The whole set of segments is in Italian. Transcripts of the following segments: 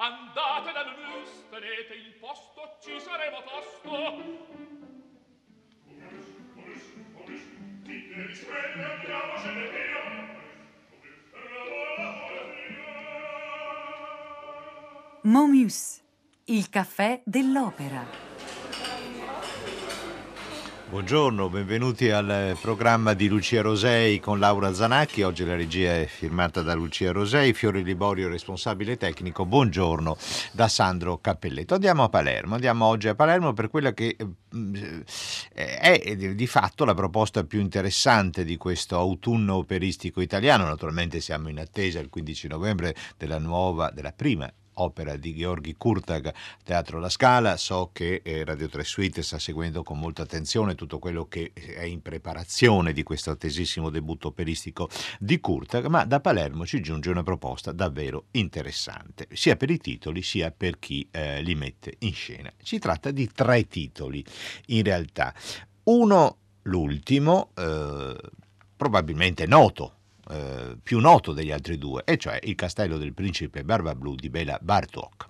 Andate dal mus, tenete il posto, ci saremo tosto. Momus, il caffè dell'opera. Buongiorno, benvenuti al programma di Lucia Rosei con Laura Zanacchi. Oggi la regia è firmata da Lucia Rosei, Fiore Liborio responsabile tecnico. Buongiorno da Sandro Cappelletto. Andiamo a Palermo, andiamo oggi a Palermo per quella che eh, è di fatto la proposta più interessante di questo autunno operistico italiano. Naturalmente siamo in attesa il 15 novembre della nuova, della prima opera di Gheorghi Kurtag, Teatro La Scala. So che eh, Radio 3 Suite sta seguendo con molta attenzione tutto quello che è in preparazione di questo attesissimo debutto operistico di Kurtag, ma da Palermo ci giunge una proposta davvero interessante, sia per i titoli sia per chi eh, li mette in scena. Si tratta di tre titoli, in realtà. Uno, l'ultimo, eh, probabilmente noto eh, più noto degli altri due, e cioè il castello del principe Barbablù di Bela Bartok.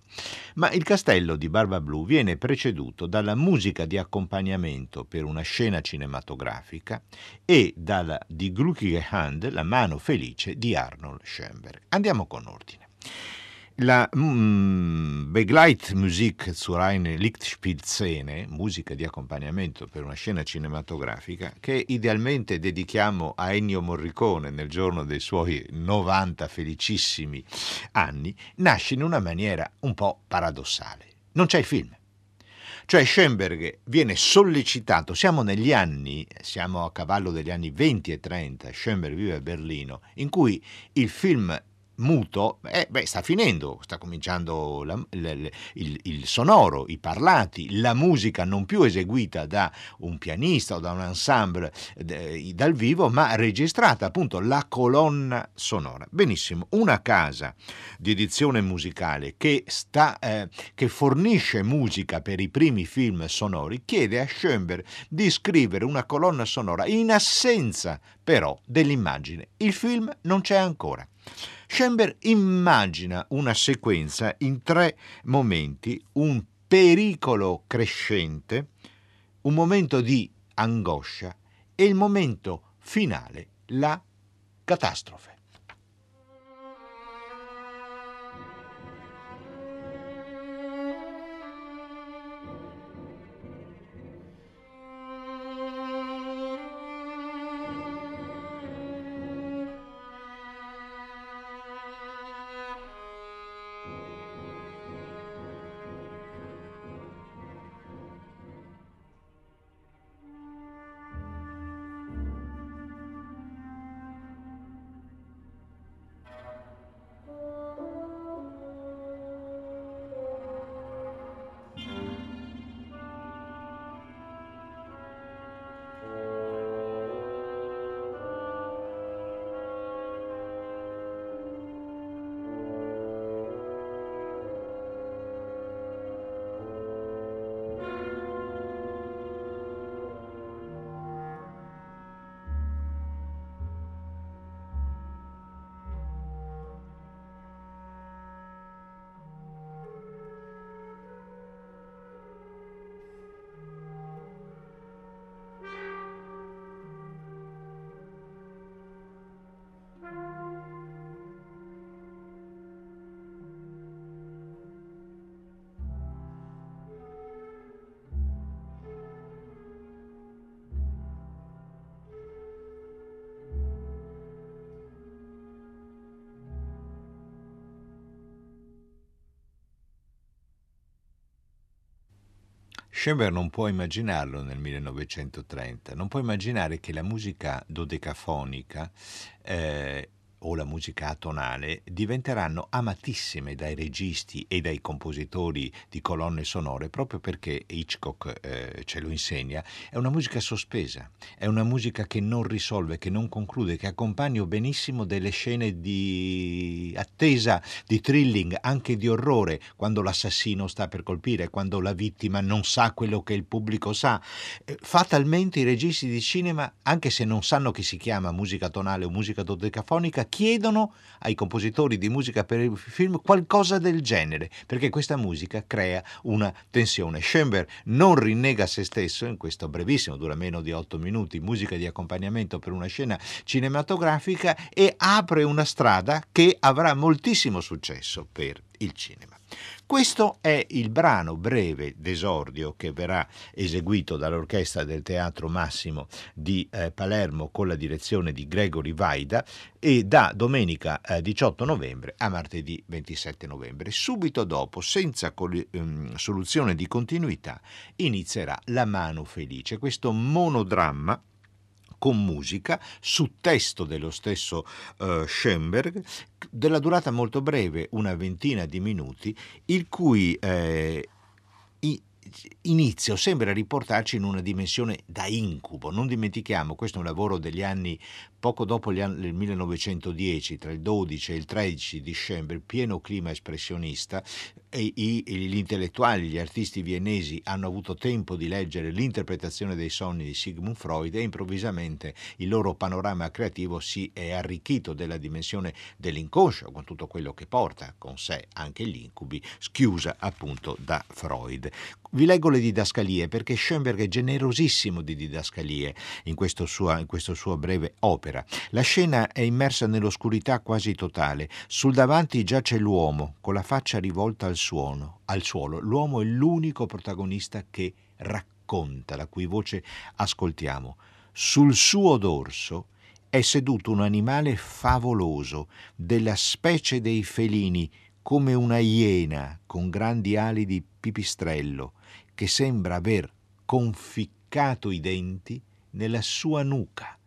Ma il castello di Barbablù viene preceduto dalla musica di accompagnamento per una scena cinematografica e dalla di Gluckige Hand, la mano felice di Arnold Schoenberg. Andiamo con ordine. La mm, Begleitmusik zu eine Lichtspielszene, musica di accompagnamento per una scena cinematografica, che idealmente dedichiamo a Ennio Morricone nel giorno dei suoi 90 felicissimi anni, nasce in una maniera un po' paradossale. Non c'è il film. Cioè Schoenberg viene sollecitato, siamo negli anni, siamo a cavallo degli anni 20 e 30, Schoenberg vive a Berlino, in cui il film muto, eh, beh, sta finendo, sta cominciando la, la, il, il, sonoro, i parlati, la musica non più eseguita da un pianista o da un ensemble eh, dal vivo, ma registrata appunto la colonna sonora. Benissimo, una casa di edizione musicale che, sta, eh, che fornisce musica per i primi film sonori chiede a Schoenberg di scrivere una colonna sonora in assenza però dell'immagine. Il film non c'è ancora. Schoenberg immagina una sequenza in tre momenti, un pericolo crescente, un momento di angoscia e il momento finale, la catastrofe. Schoenberg non può immaginarlo nel 1930, non può immaginare che la musica dodecafonica eh, o la musica atonale diventeranno amatissime dai registi e dai compositori di colonne sonore proprio perché Hitchcock eh, ce lo insegna, è una musica sospesa, è una musica che non risolve, che non conclude, che accompagna benissimo delle scene di attesa, di thrilling, anche di orrore, quando l'assassino sta per colpire, quando la vittima non sa quello che il pubblico sa. Eh, fatalmente i registi di cinema, anche se non sanno che si chiama musica tonale o musica dodecafonica, chiedono ai compositori di musica per il film qualcosa del genere, perché questa musica crea una tensione. Schoenberg non rinnega se stesso in questo brevissimo, dura meno di otto minuti, musica di accompagnamento per una scena cinematografica e apre una strada che avrà moltissimo successo per il cinema. Questo è il brano breve d'esordio che verrà eseguito dall'orchestra del Teatro Massimo di eh, Palermo con la direzione di Gregory Vaida e da domenica eh, 18 novembre a martedì 27 novembre. Subito dopo, senza col- ehm, soluzione di continuità, inizierà La mano felice, questo monodramma con musica su testo dello stesso uh, Schoenberg, della durata molto breve, una ventina di minuti, il cui eh, inizio sembra riportarci in una dimensione da incubo. Non dimentichiamo, questo è un lavoro degli anni poco dopo il 1910, tra il 12 e il 13 di Schoenberg, pieno clima espressionista, e i, gli intellettuali, gli artisti viennesi hanno avuto tempo di leggere l'interpretazione dei sogni di Sigmund Freud e improvvisamente il loro panorama creativo si è arricchito della dimensione dell'inconscio, con tutto quello che porta con sé anche gli incubi, schiusa appunto da Freud. Vi leggo le didascalie perché Schoenberg è generosissimo di didascalie in questo, sua, in questo suo breve opera. La scena è immersa nell'oscurità quasi totale. Sul davanti giace l'uomo, con la faccia rivolta al suono, al suolo. L'uomo è l'unico protagonista che racconta, la cui voce ascoltiamo. Sul suo dorso è seduto un animale favoloso, della specie dei felini, come una iena con grandi ali di pipistrello, che sembra aver conficcato i denti nella sua nuca.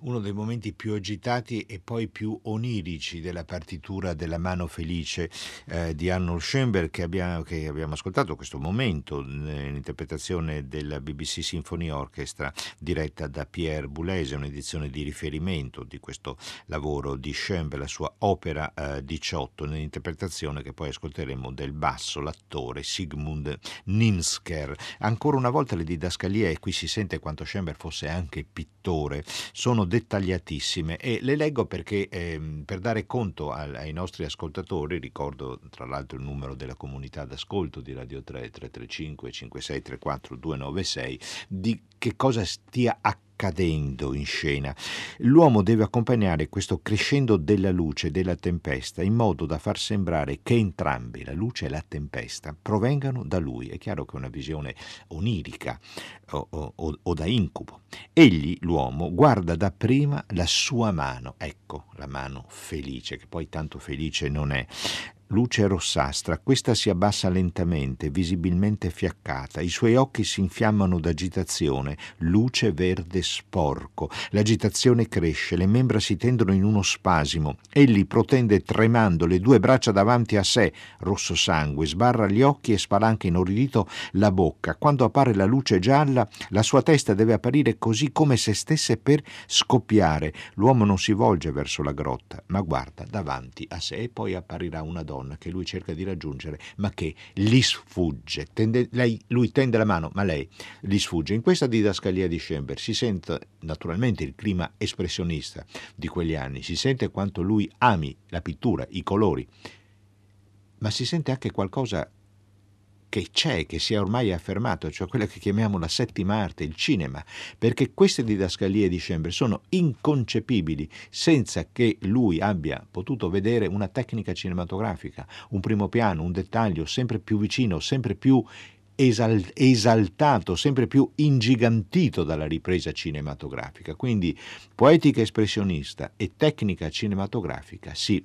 Uno dei momenti più agitati e poi più onirici della partitura della Mano Felice eh, di Arnold Schoenberg che abbiamo, che abbiamo ascoltato questo momento nell'interpretazione della BBC Symphony Orchestra diretta da Pierre Boulez, un'edizione di riferimento di questo lavoro di Schoenberg, la sua opera eh, 18, nell'interpretazione che poi ascolteremo del basso, l'attore Sigmund Ninsker. Ancora una volta le didascalie, e qui si sente quanto Schoenberg fosse anche pittore, sono dettagliatissime e le leggo perché eh, per dare conto ai, ai nostri ascoltatori, ricordo tra l'altro il numero della comunità d'ascolto di Radio 3 335 5634 296, di che cosa stia accadendo accadendo in scena. L'uomo deve accompagnare questo crescendo della luce, della tempesta, in modo da far sembrare che entrambi, la luce e la tempesta, provengano da lui. È chiaro che è una visione onirica o, o, o da incubo. Egli, l'uomo, guarda dapprima la sua mano, ecco la mano felice, che poi tanto felice non è, luce rossastra, questa si abbassa lentamente, visibilmente fiaccata, i suoi occhi si infiammano d'agitazione, luce verde sporco. L'agitazione cresce, le membra si tendono in uno spasimo. Egli protende tremando le due braccia davanti a sé, rosso sangue, sbarra gli occhi e spalanca inorridito la bocca. Quando appare la luce gialla, la sua testa deve apparire così come se stesse per scoppiare. L'uomo non si volge verso la grotta, ma guarda davanti a sé e poi apparirà una donna donna che lui cerca di raggiungere, ma che gli sfugge. Tende, lei, lui tende la mano, ma lei gli sfugge. In questa didascalia di Schoenberg si sente naturalmente il clima espressionista di quegli anni, si sente quanto lui ami la pittura, i colori, ma si sente anche qualcosa che c'è, che si è ormai affermato, cioè quella che chiamiamo la settima arte, il cinema, perché queste didascalie di Schoenberg sono inconcepibili senza che lui abbia potuto vedere una tecnica cinematografica, un primo piano, un dettaglio sempre più vicino, sempre più esal- esaltato, sempre più ingigantito dalla ripresa cinematografica. Quindi poetica espressionista e tecnica cinematografica si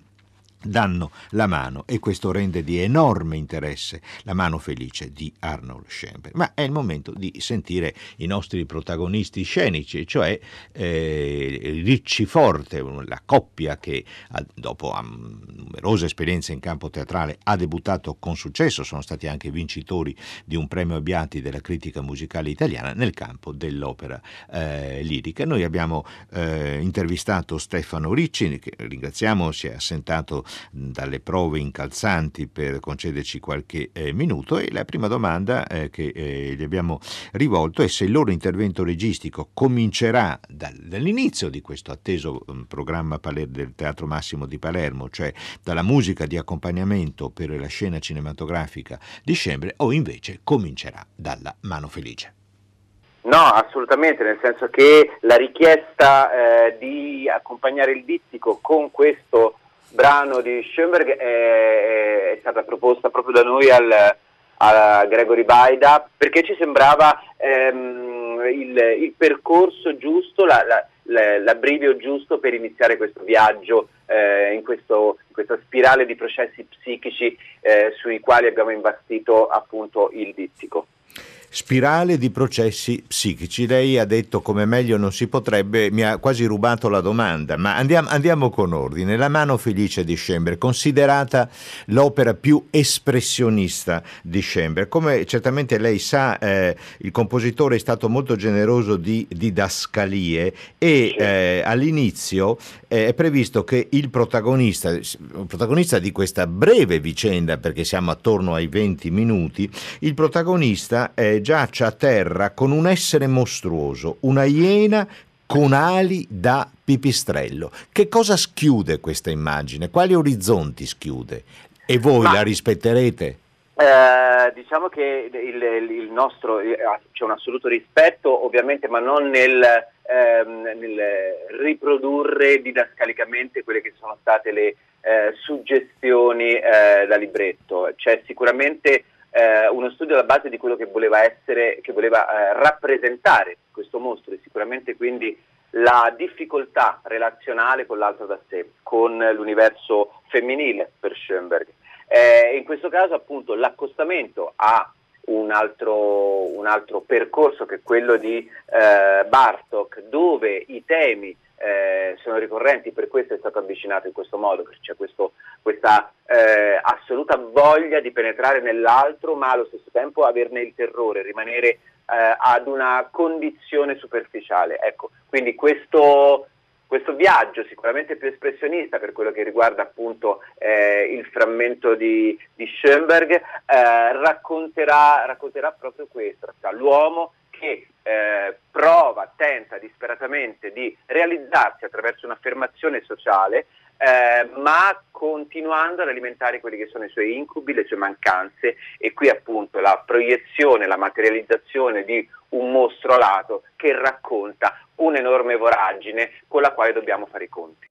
danno la mano e questo rende di enorme interesse la mano felice di Arnold Schoenberg. Ma è il momento di sentire i nostri protagonisti scenici, cioè eh, Ricci Forte, la coppia che dopo numerose esperienze in campo teatrale ha debuttato con successo, sono stati anche vincitori di un premio Abbiati della critica musicale italiana nel campo dell'opera eh, lirica. Noi abbiamo eh, intervistato Stefano Ricci, che ringraziamo, si è assentato dalle prove incalzanti per concederci qualche eh, minuto e la prima domanda eh, che eh, gli abbiamo rivolto è se il loro intervento registico comincerà dal, dall'inizio di questo atteso um, programma Paler- del Teatro Massimo di Palermo, cioè dalla musica di accompagnamento per la scena cinematografica di Scembre o invece comincerà dalla mano felice. No, assolutamente, nel senso che la richiesta eh, di accompagnare il dittico con questo brano di Schoenberg è, è stata proposta proprio da noi al, a Gregory Baida perché ci sembrava ehm, il, il, percorso giusto, la, la, l'abbrivio giusto per iniziare questo viaggio eh, in, questo, in, questa spirale di processi psichici eh, sui quali abbiamo imbastito appunto il dittico spirale di processi psichici. Lei ha detto come meglio non si potrebbe, mi ha quasi rubato la domanda, ma andiamo, andiamo con ordine. La mano felice di Schoenberg, considerata l'opera più espressionista di Schoenberg. Come certamente lei sa, eh, il compositore è stato molto generoso di didascalie e eh, all'inizio eh, è previsto che il protagonista, il protagonista di questa breve vicenda, perché siamo attorno ai 20 minuti, il protagonista è giaccia a terra con un essere mostruoso, una iena con ali da pipistrello. Che cosa schiude questa immagine? Quali orizzonti schiude? E voi Ma... la rispetterete? Eh, diciamo che il, il, nostro eh, c'è un assoluto rispetto, ovviamente, ma non nel, ehm, nel riprodurre didascalicamente quelle che sono state le eh, suggestioni eh, da libretto. C'è sicuramente eh, uno studio alla base di quello che voleva essere, che voleva eh, rappresentare questo mostro e sicuramente quindi la difficoltà relazionale con l'altro da sé, con l'universo femminile per Schoenberg. Eh, in questo caso appunto l'accostamento a un altro, un altro percorso che è quello di eh, Bartok, dove i temi eh, sono ricorrenti, per questo è stato avvicinato in questo modo, perché c'è questo, questa eh, assoluta voglia di penetrare nell'altro, ma allo stesso tempo averne il terrore, rimanere eh, ad una condizione superficiale. Ecco, quindi questo, questo viaggio sicuramente più espressionista per quello che riguarda appunto eh, il frammento di, di Schoenberg eh, racconterà, racconterà, proprio questo, cioè l'uomo che eh, prova, tenta disperatamente di realizzarsi attraverso un'affermazione sociale eh, ma continuando ad alimentare quelli che sono i suoi incubi, le sue mancanze e qui appunto la proiezione, la materializzazione di un mostro alato che racconta un'enorme voragine con la quale dobbiamo fare i conti.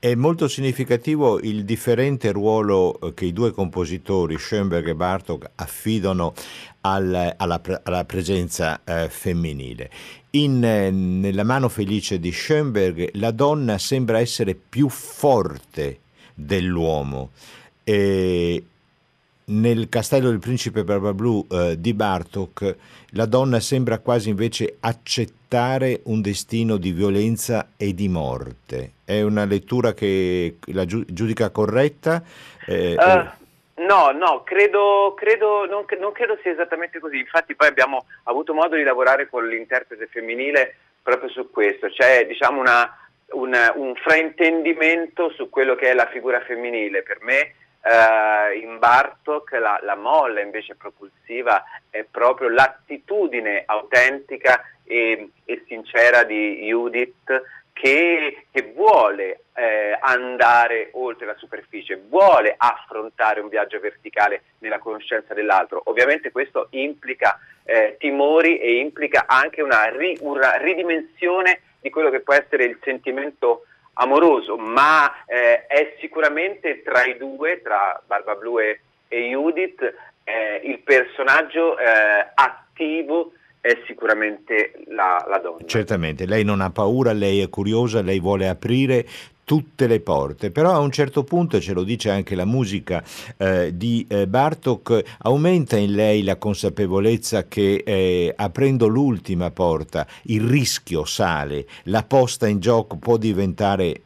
È molto significativo il differente ruolo eh, che i due compositori, Schoenberg e Bartok, affidano al, alla, alla, presenza eh, femminile. In, eh, nella mano felice di Schoenberg la donna sembra essere più forte dell'uomo. E nel Castello del Principe Barbablù eh, di Bartok la donna sembra quasi invece accettare un destino di violenza e di morte. È una lettura che la giudica corretta? Eh, uh, no, no, credo, credo, non, non, credo sia esattamente così. Infatti poi abbiamo avuto modo di lavorare con l'interprete femminile proprio su questo. C'è diciamo una, una, un fraintendimento su quello che è la figura femminile. Per me Uh, in Bartok la, la, molla invece propulsiva è proprio l'attitudine autentica e, e sincera di Judith che, che vuole eh, andare oltre la superficie, vuole affrontare un viaggio verticale nella conoscenza dell'altro. Ovviamente questo implica eh, timori e implica anche una, ri, una ridimensione di quello che può essere il sentimento amoroso, ma eh, è sicuramente tra i due, tra Barba Blu e, e Judith, eh, il personaggio eh, attivo è sicuramente la, la, donna. Certamente, lei non ha paura, lei è curiosa, lei vuole aprire tutte le porte, però a un certo punto, ce lo dice anche la musica eh, di eh, Bartok, aumenta in lei la consapevolezza che eh, aprendo l'ultima porta il rischio sale, la posta in gioco può diventare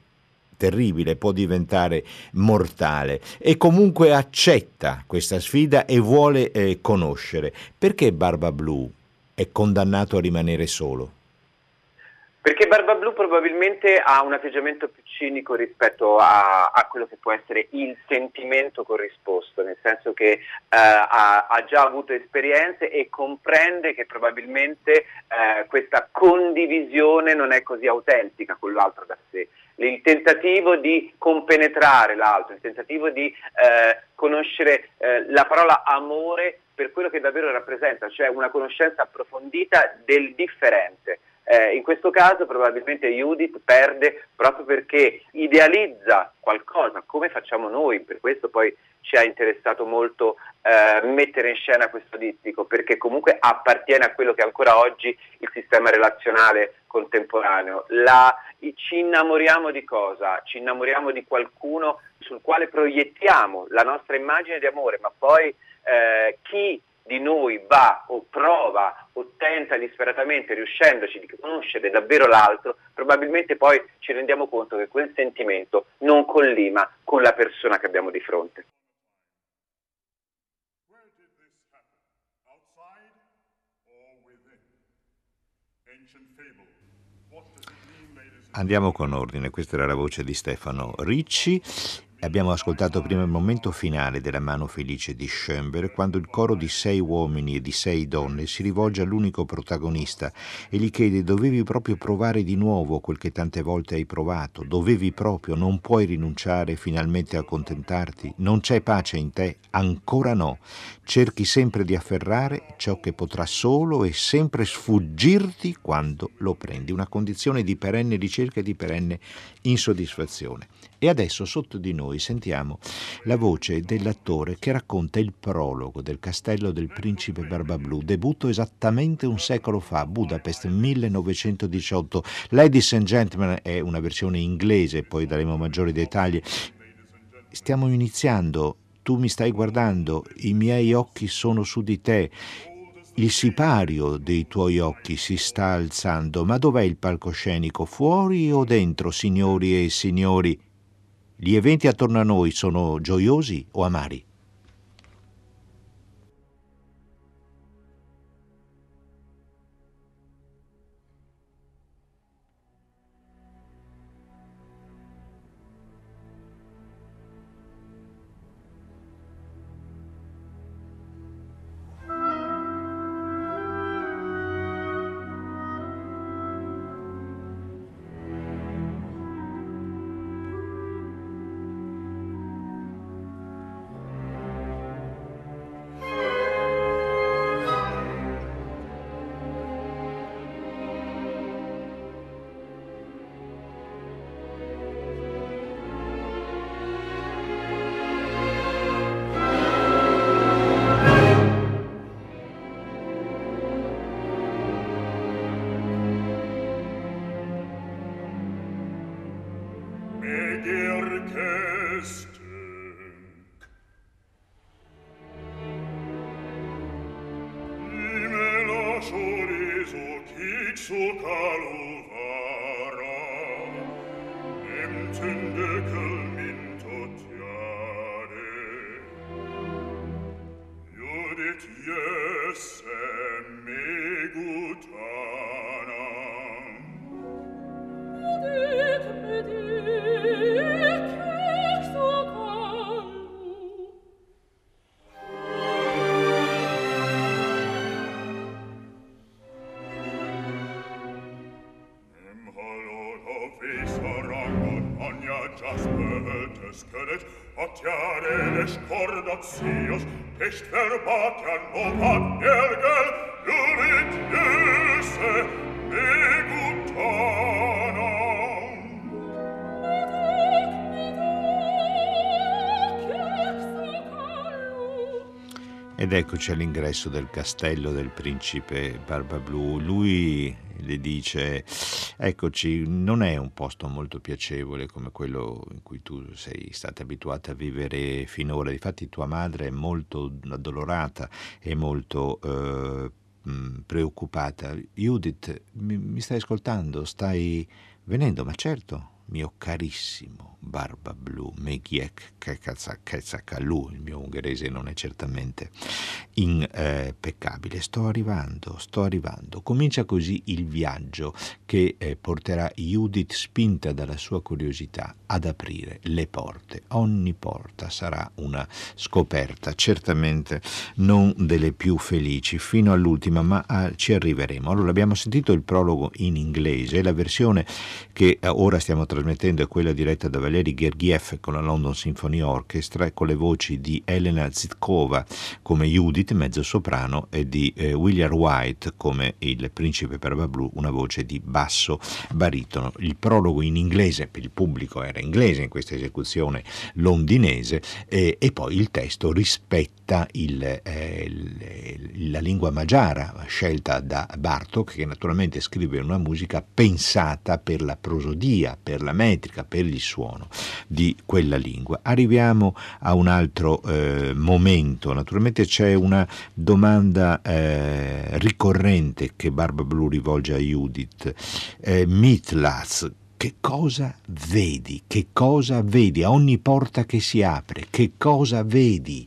terribile, può diventare mortale e comunque accetta questa sfida e vuole eh, conoscere. Perché Barba Blu è condannato a rimanere solo? Perché Barba Blu probabilmente ha un atteggiamento più cinico rispetto a, a quello che può essere il sentimento corrisposto, nel senso che eh, ha, ha, già avuto esperienze e comprende che probabilmente eh, questa condivisione non è così autentica con l'altro da sé. Il tentativo di compenetrare l'altro, il tentativo di eh, conoscere eh, la parola amore per quello che davvero rappresenta, cioè una conoscenza approfondita del differente. Eh, in questo caso probabilmente Judith perde proprio perché idealizza qualcosa, come facciamo noi, per questo poi ci ha interessato molto eh, mettere in scena questo dittico, perché comunque appartiene a quello che è ancora oggi il sistema relazionale contemporaneo. La, ci innamoriamo di cosa? Ci innamoriamo di qualcuno sul quale proiettiamo la nostra immagine di amore, ma poi eh, chi di noi va o prova o tenta disperatamente riuscendoci di conoscere davvero l'altro, probabilmente poi ci rendiamo conto che quel sentimento non collima con la persona che abbiamo di fronte. Andiamo con ordine, questa era la voce di Stefano Ricci Abbiamo ascoltato prima il momento finale della mano felice di Schoenberg, quando il coro di sei uomini e di sei donne si rivolge all'unico protagonista e gli chiede dovevi proprio provare di nuovo quel che tante volte hai provato, dovevi proprio, non puoi rinunciare finalmente a accontentarti, non c'è pace in te, ancora no, cerchi sempre di afferrare ciò che potrà solo e sempre sfuggirti quando lo prendi, una condizione di perenne ricerca e di perenne insoddisfazione. E adesso sotto di noi sentiamo la voce dell'attore che racconta il prologo del Castello del Principe Barbablù, debutto esattamente un secolo fa, Budapest 1918. Ladies and Gentlemen è una versione inglese, poi daremo maggiori dettagli. Stiamo iniziando, tu mi stai guardando, i miei occhi sono su di te, il sipario dei tuoi occhi si sta alzando, ma dov'è il palcoscenico? Fuori o dentro, signori e signori? Gli eventi attorno a noi sono gioiosi o amari? Zios, echt verbat ja nobat ergel, luvit jöse, me Ed eccoci all'ingresso del castello del principe Barbablù. Lui le dice, eccoci, non è un posto molto piacevole come quello in cui tu sei stata abituata a vivere finora. Difatti tua madre è molto addolorata e molto... Eh, preoccupata. Judith, mi, mi stai ascoltando? Stai venendo? Ma certo, mio carissimo Barba Blu, Megiek Kecakalu, il mio ungherese non è certamente impeccabile. Sto arrivando, sto arrivando. Comincia così il viaggio che eh, porterà Judith, spinta dalla sua curiosità, ad aprire le porte. Ogni porta sarà una scoperta, certamente non delle più felici, fino all'ultima, ma ah, ci arriveremo. Allora abbiamo sentito il prologo in inglese, la versione che eh, ora stiamo trasmettendo è quella diretta da Valery Gergiev con la London Symphony Orchestra e con le voci di Elena Zitkova come Judith, mezzo soprano, e di eh, William White come il principe per blu, una voce di basso baritono. Il prologo in inglese, per il pubblico era inglese in questa esecuzione londinese, e, e poi il testo rispetta il, eh, il, la lingua magiara scelta da Bartok, che naturalmente scrive una musica pensata per la prosodia, per la metrica, per il suono di quella lingua. Arriviamo a un altro eh, momento, naturalmente c'è una domanda eh, ricorrente che Barba Blu rivolge a Judith. Eh, Mitlas, che cosa vedi? Che cosa vedi? A ogni porta che si apre, che cosa vedi?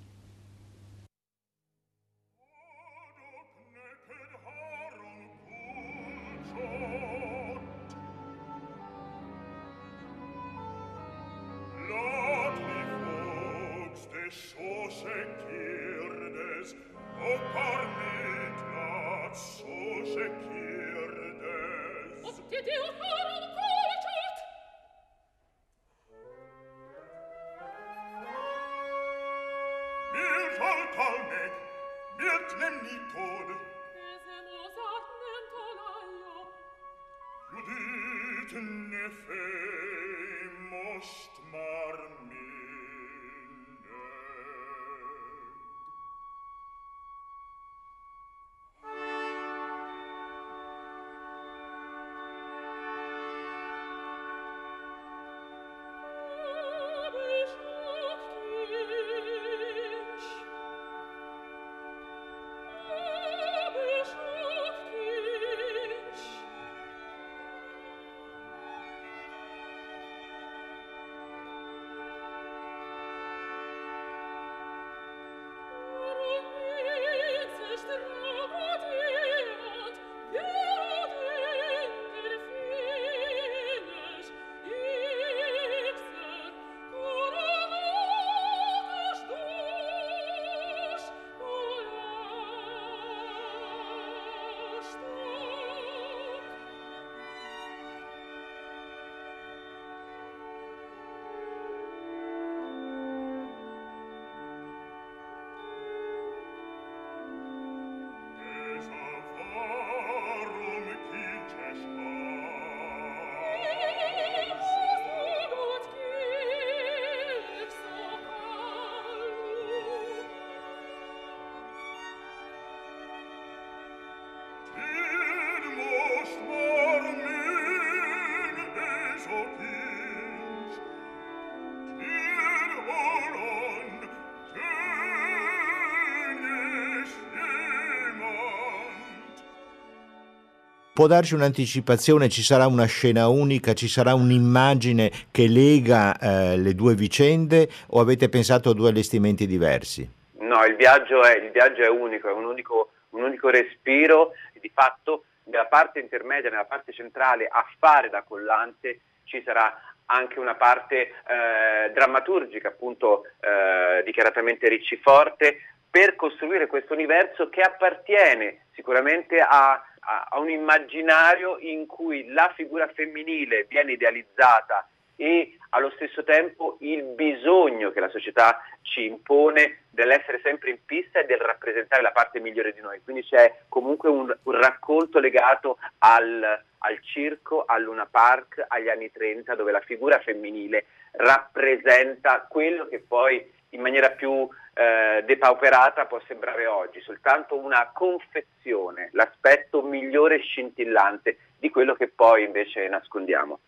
Può darci un'anticipazione? Ci sarà una scena unica? Ci sarà un'immagine che lega eh, le due vicende o avete pensato a due allestimenti diversi? No, il viaggio è, il viaggio è unico, è un unico, un unico respiro e di fatto nella parte intermedia, nella parte centrale, a fare da collante ci sarà anche una parte eh, drammaturgica, appunto eh, dichiaratamente ricciforte, per costruire questo universo che appartiene sicuramente a a, un immaginario in cui la figura femminile viene idealizzata e allo stesso tempo il bisogno che la società ci impone dell'essere sempre in pista e del rappresentare la parte migliore di noi. Quindi c'è comunque un, un racconto legato al, al circo, al Luna Park, agli anni 30, dove la figura femminile rappresenta quello che poi in maniera più eh, depauperata può sembrare oggi, soltanto una confezione, l'aspetto migliore e scintillante di quello che poi invece nascondiamo.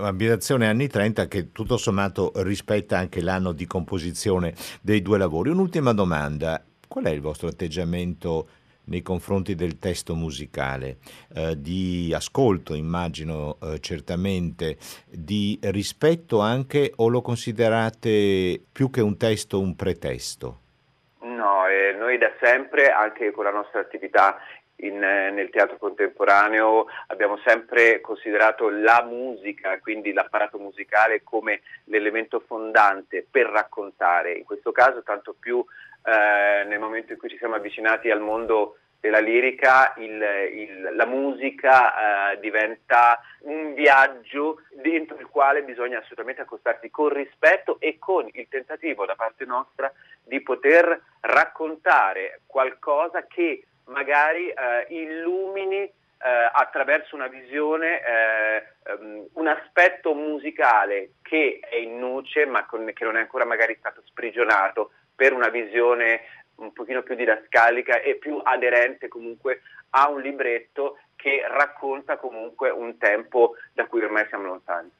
Ambientazione anni 30 che tutto sommato rispetta anche l'anno di composizione dei due lavori. Un'ultima domanda, qual è il vostro atteggiamento nei confronti del testo musicale, eh, di ascolto immagino eh, certamente, di rispetto anche o lo considerate più che un testo un pretesto? No, eh, noi da sempre, anche con la nostra attività in, nel teatro contemporaneo abbiamo sempre considerato la musica, quindi l'apparato musicale, come l'elemento fondante per raccontare, in questo caso tanto più eh, nel momento in cui ci siamo avvicinati al mondo della lirica il, il, la musica eh, diventa un viaggio dentro il quale bisogna assolutamente accostarsi con rispetto e con il tentativo da parte nostra di poter raccontare qualcosa che magari eh, illumini eh, attraverso una visione um, un aspetto musicale che è in nuce ma con, che non è ancora magari stato sprigionato per una visione un pochino più didascalica e più aderente comunque a un libretto che racconta comunque un tempo da cui ormai siamo lontani.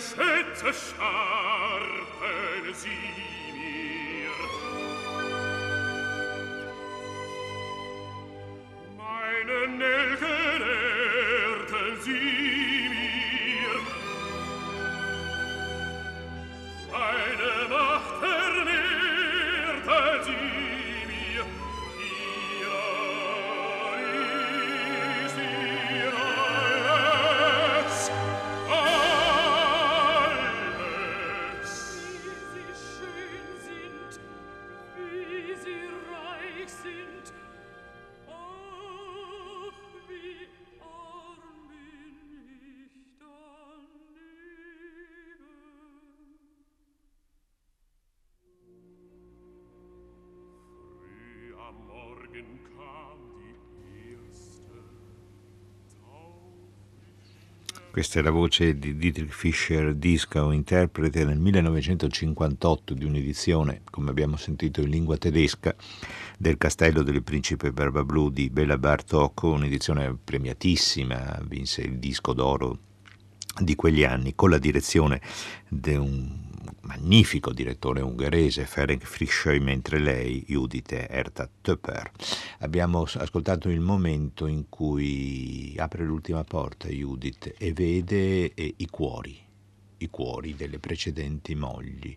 schätze scharfen sie mir. Meine Nelken ehrten sie Questa è la voce di Dietrich Fischer Disco, interprete nel 1958 di un'edizione, come abbiamo sentito in lingua tedesca, del Castello del Principe Barbablù di Bela Bartok, un'edizione premiatissima, vinse il disco d'oro di quegli anni con la direzione di un magnifico direttore ungherese Ferenc Frischöi mentre lei Judith Erta Töpper. Abbiamo ascoltato il momento in cui apre l'ultima porta Judith e vede eh, i cuori i cuori delle precedenti mogli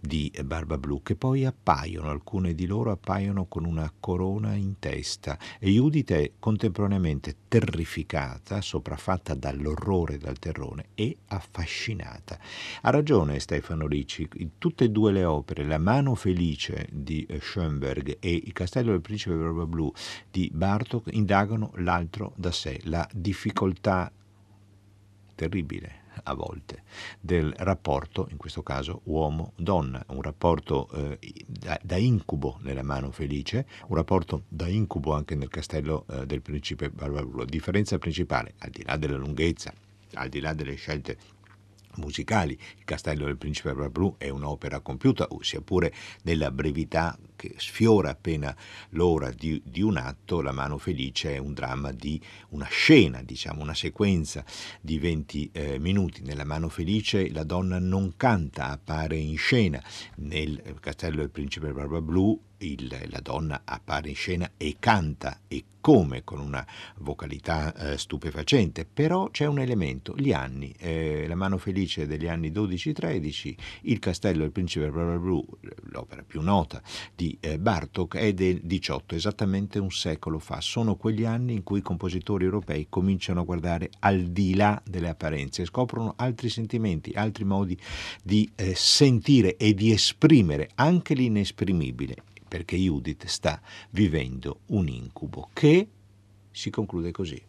di Barba Blu, che poi appaiono, alcune di loro appaiono con una corona in testa e Judith è contemporaneamente terrificata, sopraffatta dall'orrore dal terrore e affascinata. Ha ragione Stefano Ricci, in tutte e due le opere, La mano felice di Schoenberg e Il castello del principe Barba Blu di Bartok, indagano l'altro da sé, la difficoltà terribile a volte del rapporto, in questo caso uomo-donna, un rapporto eh, da, da, incubo nella mano felice, un rapporto da incubo anche nel castello eh, del principe Barbarossa. La differenza principale, al di là della lunghezza, al di là delle scelte musicali, il castello del principe Barbarossa è un'opera compiuta, sia pure nella brevità che sfiora appena l'ora di, di, un atto, La mano felice è un dramma di una scena, diciamo, una sequenza di 20 eh, minuti. Nella mano felice la donna non canta, appare in scena. Nel Castello del Principe Barba Blu il, la donna appare in scena e canta e come con una vocalità eh, stupefacente, però c'è un elemento, gli anni, eh, La mano felice degli anni 12-13, Il castello del principe Blu, l'opera più nota di eh, Bartok, è del 18, esattamente un secolo fa. Sono quegli anni in cui i compositori europei cominciano a guardare al di là delle apparenze, scoprono altri sentimenti, altri modi di eh, sentire e di esprimere anche l'inesprimibile perché Judith sta vivendo un incubo che si conclude così.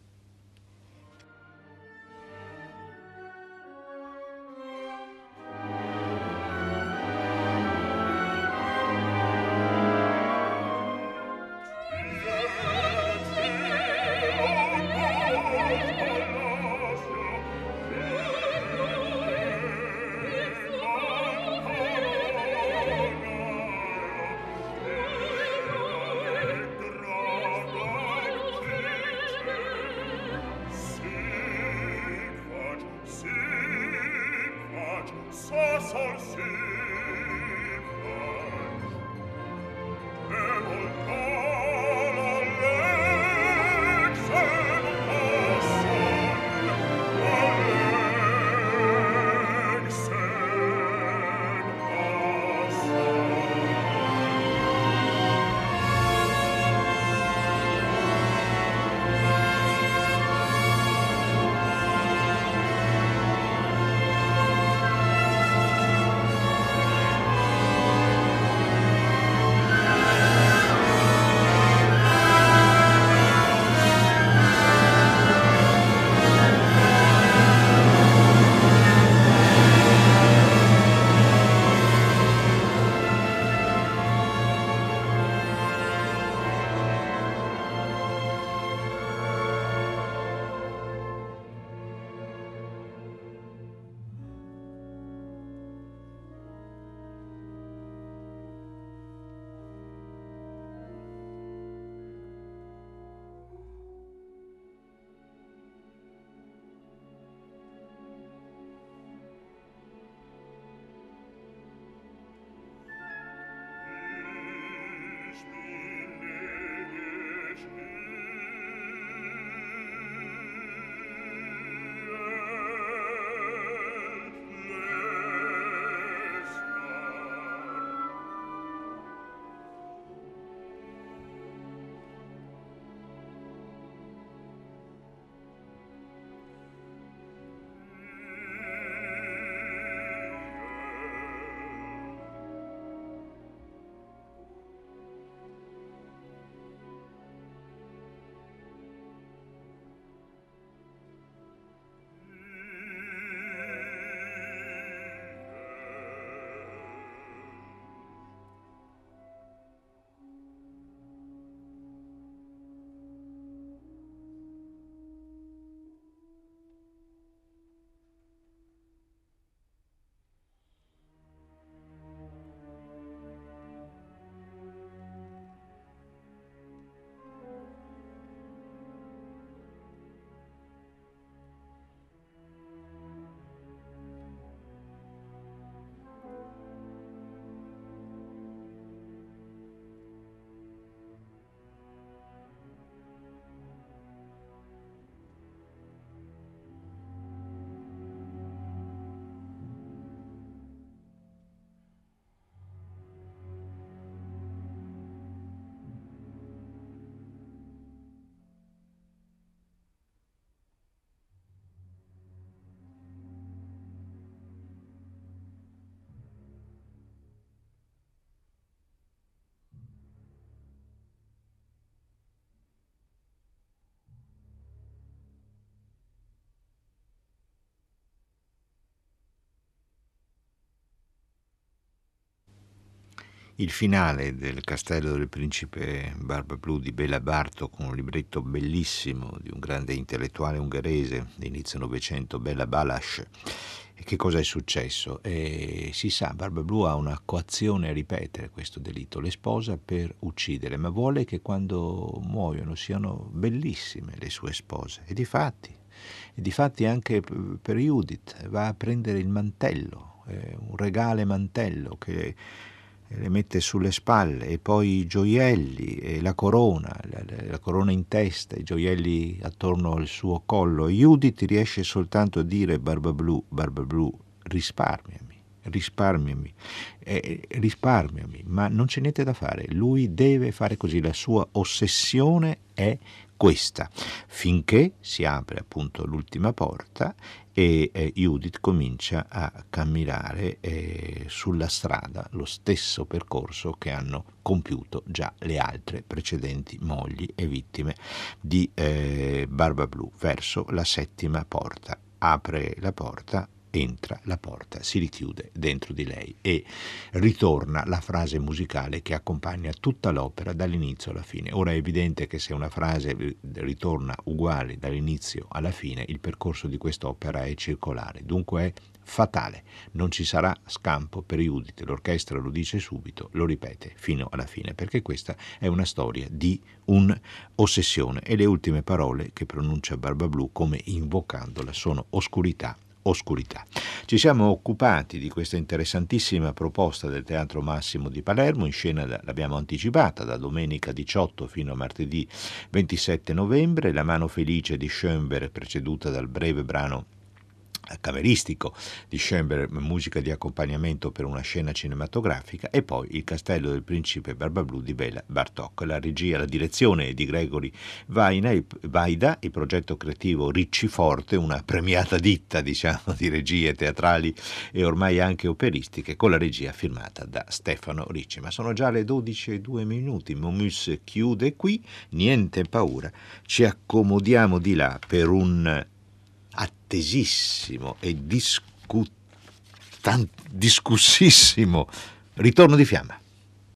Il finale del Castello del Principe Barba Blu di Bela Bartok, un libretto bellissimo di un grande intellettuale ungherese di inizio Novecento, Bela Balas. Che cosa è successo? E si sa, Barba Blu ha una coazione a ripetere questo delitto, le sposa per uccidere, ma vuole che quando muoiono siano bellissime le sue spose. E difatti, e difatti anche per Judith va a prendere il mantello, eh, un regale mantello che le mette sulle spalle e poi i gioielli e la corona, la, la, corona in testa, i gioielli attorno al suo collo. Judith riesce soltanto a dire Barba Blu, risparmiami, risparmiami, eh, risparmiami, ma non c'è niente da fare, lui deve fare così, la sua ossessione è questa, finché si apre appunto l'ultima porta e eh, Judith comincia a camminare eh, sulla strada lo stesso percorso che hanno compiuto già le altre precedenti mogli e vittime di eh, Barba Blu verso la settima porta. Apre la porta entra, la porta si richiude dentro di lei e ritorna la frase musicale che accompagna tutta l'opera dall'inizio alla fine. Ora è evidente che se una frase ritorna uguale dall'inizio alla fine, il percorso di quest'opera è circolare, dunque è fatale. Non ci sarà scampo per Judith, l'orchestra lo dice subito, lo ripete fino alla fine, perché questa è una storia di un'ossessione e le ultime parole che pronuncia Barba Blu come invocandola sono oscurità oscurità. Ci siamo occupati di questa interessantissima proposta del Teatro Massimo di Palermo, in scena l'abbiamo anticipata da domenica 18 fino a martedì 27 novembre, La mano felice di Schoenberg preceduta dal breve brano cameristico di Schoenberg, musica di accompagnamento per una scena cinematografica, e poi Il castello del principe Barbablu di Bela Bartok. La regia, la direzione di Gregory Vaida, il progetto creativo Ricci Forte, una premiata ditta diciamo, di regie teatrali e ormai anche operistiche, con la regia firmata da Stefano Ricci. Ma sono già le 12 e 2 minuti, Momus chiude qui, niente paura, ci accomodiamo di là per un attesissimo e discu- discussissimo ritorno di fiamma.